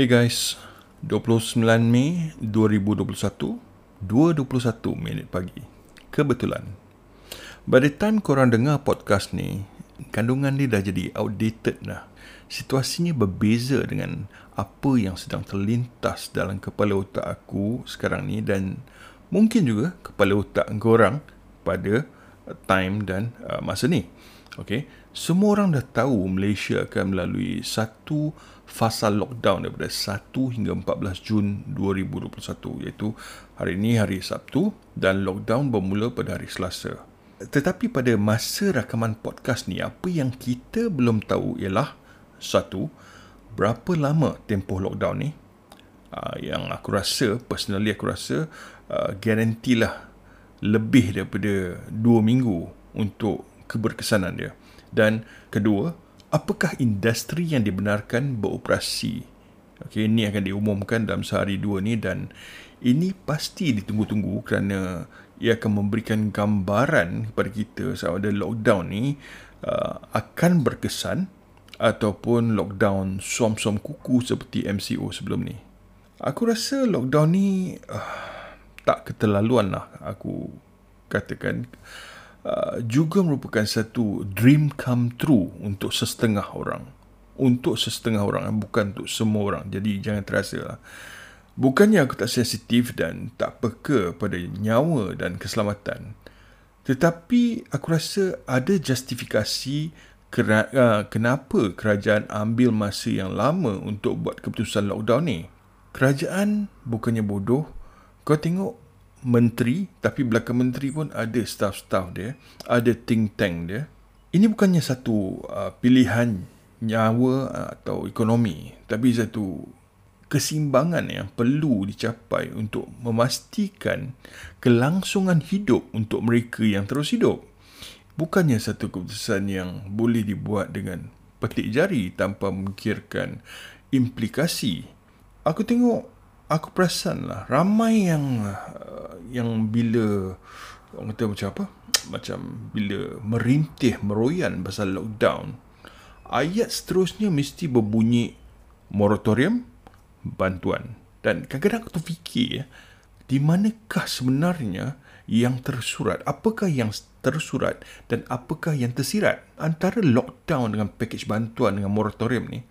Hey guys, 29 Mei 2021, 2.21 minit pagi. Kebetulan. By the time korang dengar podcast ni, kandungan dia dah jadi outdated dah. Situasinya berbeza dengan apa yang sedang terlintas dalam kepala otak aku sekarang ni dan mungkin juga kepala otak korang pada time dan uh, masa ni. Okay, semua orang dah tahu Malaysia akan melalui satu fasa lockdown daripada 1 hingga 14 Jun 2021 iaitu hari ini hari Sabtu dan lockdown bermula pada hari Selasa. Tetapi pada masa rakaman podcast ni apa yang kita belum tahu ialah satu berapa lama tempoh lockdown ni uh, yang aku rasa personally aku rasa uh, garantilah lebih daripada 2 minggu untuk keberkesanan dia. Dan kedua, apakah industri yang dibenarkan beroperasi? Okey, ini akan diumumkan dalam sehari dua ni dan ini pasti ditunggu-tunggu kerana ia akan memberikan gambaran kepada kita sama ada lockdown ni uh, akan berkesan ataupun lockdown som-som kuku seperti MCO sebelum ni. Aku rasa lockdown ni uh, tak keterlaluan lah aku katakan Uh, juga merupakan satu dream come true untuk setengah orang. Untuk setengah orang, bukan untuk semua orang. Jadi jangan terasa lah. Bukannya aku tak sensitif dan tak peka pada nyawa dan keselamatan. Tetapi aku rasa ada justifikasi uh, kenapa kerajaan ambil masa yang lama untuk buat keputusan lockdown ni. Kerajaan bukannya bodoh. Kau tengok menteri tapi belakang menteri pun ada staff-staff dia ada think tank dia. Ini bukannya satu uh, pilihan nyawa uh, atau ekonomi tapi satu kesimbangan yang perlu dicapai untuk memastikan kelangsungan hidup untuk mereka yang terus hidup. Bukannya satu keputusan yang boleh dibuat dengan petik jari tanpa memikirkan implikasi. Aku tengok aku perasan lah ramai yang uh, yang bila orang kata macam apa? Macam bila merintih meroyan pasal lockdown ayat seterusnya mesti berbunyi moratorium bantuan. Dan kadang-kadang aku terfikir ya, di manakah sebenarnya yang tersurat? Apakah yang tersurat dan apakah yang tersirat? Antara lockdown dengan package bantuan dengan moratorium ni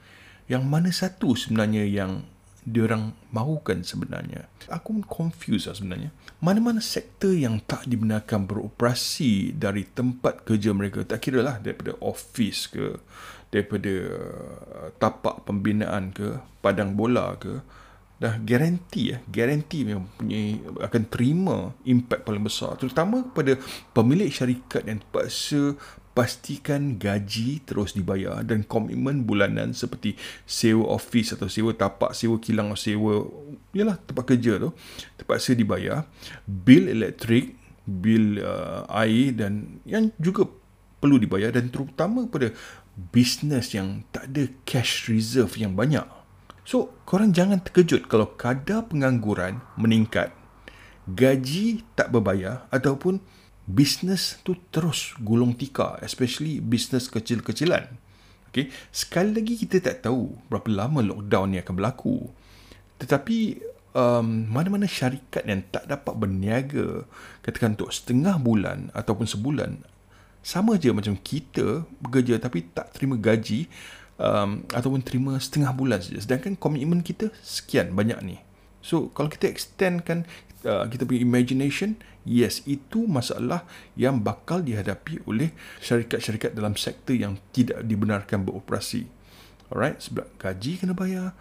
yang mana satu sebenarnya yang diorang mahukan sebenarnya. Aku pun confused lah sebenarnya. Mana-mana sektor yang tak dibenarkan beroperasi dari tempat kerja mereka, tak kira lah daripada office ke, daripada uh, tapak pembinaan ke, padang bola ke, dah garanti ya, garanti yang punya akan terima impact paling besar terutama kepada pemilik syarikat yang terpaksa pastikan gaji terus dibayar dan komitmen bulanan seperti sewa office atau sewa tapak, sewa kilang atau sewa yalah tempat kerja tu terpaksa dibayar, bil elektrik, bil uh, air dan yang juga perlu dibayar dan terutama pada bisnes yang tak ada cash reserve yang banyak. So, korang jangan terkejut kalau kadar pengangguran meningkat, gaji tak berbayar ataupun bisnes tu terus gulung tika especially bisnes kecil-kecilan. Okay? sekali lagi kita tak tahu berapa lama lockdown ni akan berlaku. Tetapi um, mana-mana syarikat yang tak dapat berniaga katakan untuk setengah bulan ataupun sebulan sama je macam kita bekerja tapi tak terima gaji um, ataupun terima setengah bulan saja. Sedangkan komitmen kita sekian banyak ni. So kalau kita extendkan uh, kita punya imagination yes itu masalah yang bakal dihadapi oleh syarikat-syarikat dalam sektor yang tidak dibenarkan beroperasi. Alright sebab gaji kena bayar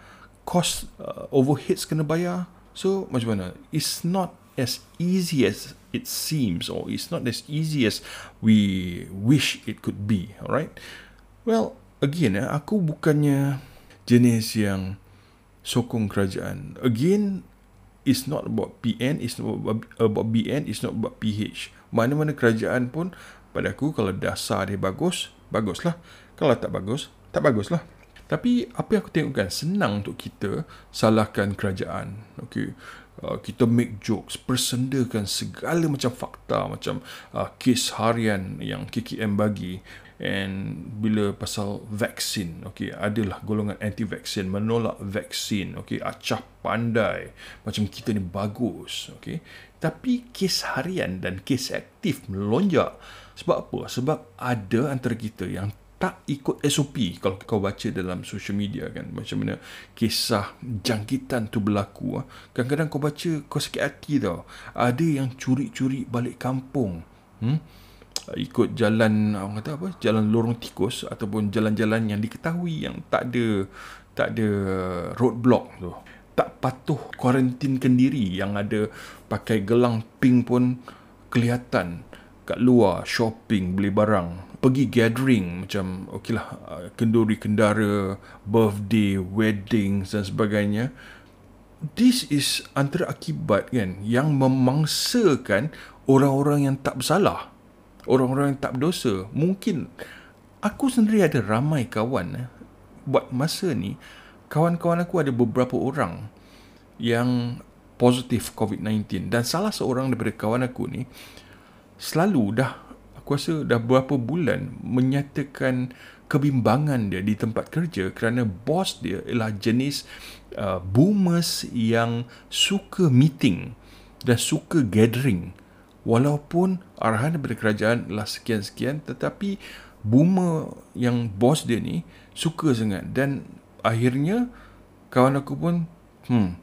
cost uh, overheads kena bayar. So macam mana? It's not as easy as it seems or it's not as easy as we wish it could be alright? Well again eh, aku bukannya jenis yang sokong kerajaan. Again it's not about PN, it's not about BN, it's not about PH. Mana-mana kerajaan pun, pada aku kalau dasar dia bagus, baguslah. Kalau tak bagus, tak baguslah. Tapi apa yang aku tengokkan senang untuk kita salahkan kerajaan. Okay. Uh, kita make jokes persendakan segala macam fakta macam uh, kes harian yang KKM bagi and bila pasal vaksin okey adalah golongan anti vaksin menolak vaksin okey acah pandai macam kita ni bagus okey. Tapi kes harian dan kes aktif melonjak. Sebab apa? Sebab ada antara kita yang tak ikut SOP kalau kau baca dalam social media kan? Macam mana kisah jangkitan tu berlaku ah. kadang-kadang kau baca kau sakit hati tau. Ada yang curi-curi balik kampung hmm? ikut jalan orang kata apa? Jalan lorong tikus ataupun jalan-jalan yang diketahui yang tak ada tak ada roadblock tu. Tak patuh kuarantinkan diri yang ada pakai gelang pink pun kelihatan. Kat luar shopping beli barang pergi gathering macam okeylah kenduri kendara birthday wedding dan sebagainya. This is antara akibat kan yang memangsakan orang-orang yang tak bersalah orang-orang yang tak berdosa. Mungkin aku sendiri ada ramai kawan eh, buat masa ni kawan-kawan aku ada beberapa orang yang positif COVID-19 dan salah seorang daripada kawan aku ni selalu dah aku rasa dah berapa bulan menyatakan kebimbangan dia di tempat kerja kerana bos dia ialah jenis uh, boomers yang suka meeting dan suka gathering. Walaupun arahan daripada kerajaan adalah sekian-sekian tetapi boomer yang bos dia ni suka sangat. Dan akhirnya kawan aku pun hmm,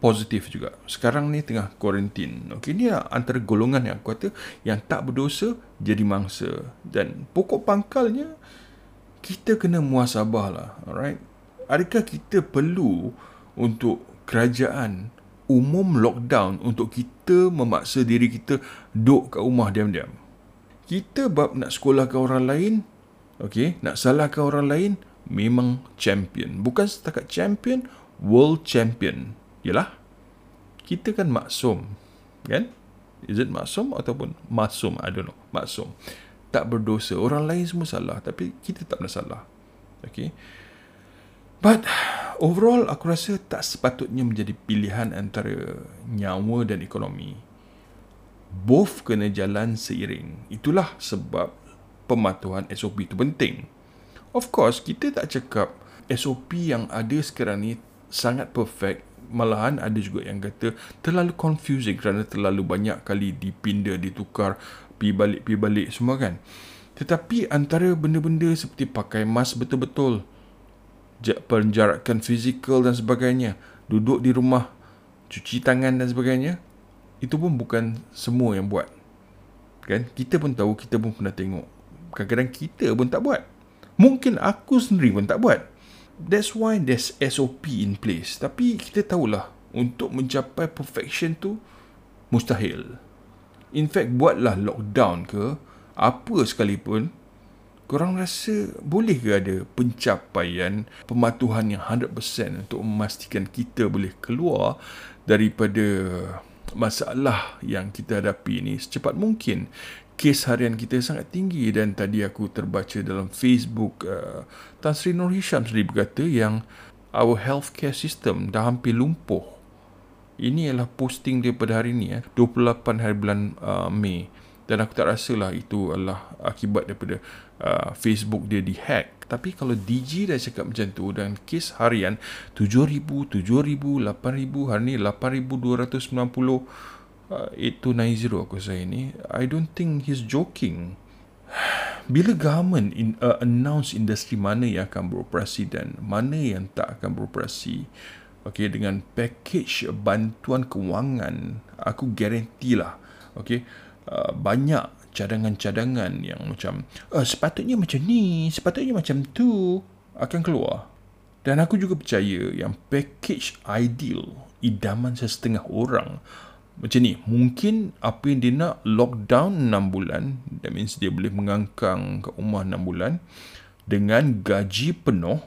terpositif juga sekarang ni tengah kuarantin okey ni antara golongan yang aku kata yang tak berdosa jadi mangsa dan pokok pangkalnya kita kena muasabah lah alright adakah kita perlu untuk kerajaan umum lockdown untuk kita memaksa diri kita duduk kat rumah diam-diam. Kita bab nak sekolah ke orang lain, okay, nak salahkan orang lain, memang champion. Bukan setakat champion, world champion. Yalah, kita kan maksum, kan? Is it maksum ataupun masum? I don't know. Maksum. Tak berdosa. Orang lain semua salah. Tapi kita tak pernah salah. Okay. But overall aku rasa tak sepatutnya menjadi pilihan antara nyawa dan ekonomi. Both kena jalan seiring. Itulah sebab pematuhan SOP itu penting. Of course, kita tak cakap SOP yang ada sekarang ni sangat perfect. Malahan ada juga yang kata terlalu confusing kerana terlalu banyak kali dipindah, ditukar, pi balik, pi balik semua kan. Tetapi antara benda-benda seperti pakai mask betul-betul, penjarakan fizikal dan sebagainya duduk di rumah cuci tangan dan sebagainya itu pun bukan semua yang buat. Kan? Kita pun tahu kita pun pernah tengok. Kadang-kadang kita pun tak buat. Mungkin aku sendiri pun tak buat that's why there's SOP in place tapi kita tahulah untuk mencapai perfection tu mustahil in fact buatlah lockdown ke apa sekalipun Korang rasa boleh ke ada pencapaian pematuhan yang 100% untuk memastikan kita boleh keluar daripada masalah yang kita hadapi ini secepat mungkin. Kes harian kita sangat tinggi dan tadi aku terbaca dalam Facebook uh, Tan Sri Nur Hisham sendiri berkata yang our healthcare system dah hampir lumpuh. Ini adalah posting dia pada hari ini, eh, 28 hari bulan uh, Mei dan aku tak rasa lah itu adalah akibat daripada uh, Facebook dia dihack tapi kalau DG dah cakap macam tu dan kes harian 7,000, 7,000, 8,000 hari ni 8,290 uh, 8290 aku saya ni I don't think he's joking bila government in, uh, announce industri mana yang akan beroperasi dan mana yang tak akan beroperasi okay, dengan package bantuan kewangan aku guarantee lah okay, Uh, banyak cadangan-cadangan yang macam uh, sepatutnya macam ni, sepatutnya macam tu akan keluar. Dan aku juga percaya yang package ideal idaman setengah orang macam ni. Mungkin apa yang dia nak lockdown 6 bulan, that means dia boleh mengangkang ke rumah 6 bulan dengan gaji penuh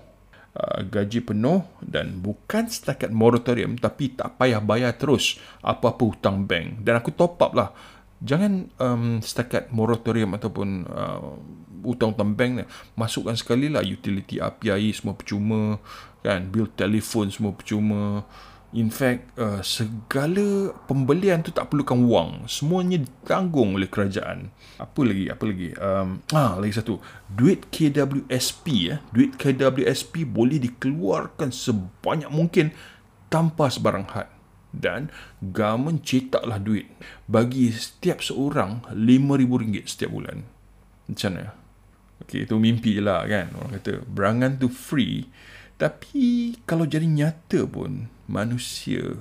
Uh, gaji penuh dan bukan setakat moratorium tapi tak payah bayar terus apa-apa hutang bank. Dan aku top up lah. Jangan um, setakat moratorium ataupun uh, hutang-hutang bank ni. Masukkan sekali lah utility api semua percuma kan? Bil telefon semua percuma In fact, uh, segala pembelian tu tak perlukan wang. Semuanya ditanggung oleh kerajaan. Apa lagi? Apa lagi? Um, ah, lagi satu. Duit KWSP ya. Duit KWSP boleh dikeluarkan sebanyak mungkin tanpa sebarang had. Dan government cetaklah duit bagi setiap seorang RM5,000 setiap bulan. Macam mana? Okay, itu mimpi je lah kan. Orang kata berangan tu free. Tapi kalau jadi nyata pun manusia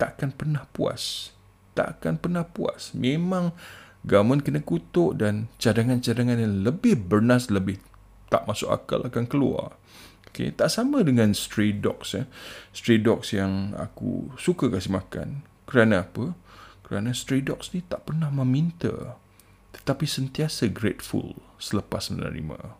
takkan pernah puas. Takkan pernah puas. Memang government kena kutuk dan cadangan-cadangan yang lebih bernas, lebih tak masuk akal akan keluar. Okay, tak sama dengan stray dogs. Ya. Stray dogs yang aku suka kasih makan. Kerana apa? Kerana stray dogs ni tak pernah meminta. Tetapi sentiasa grateful selepas menerima.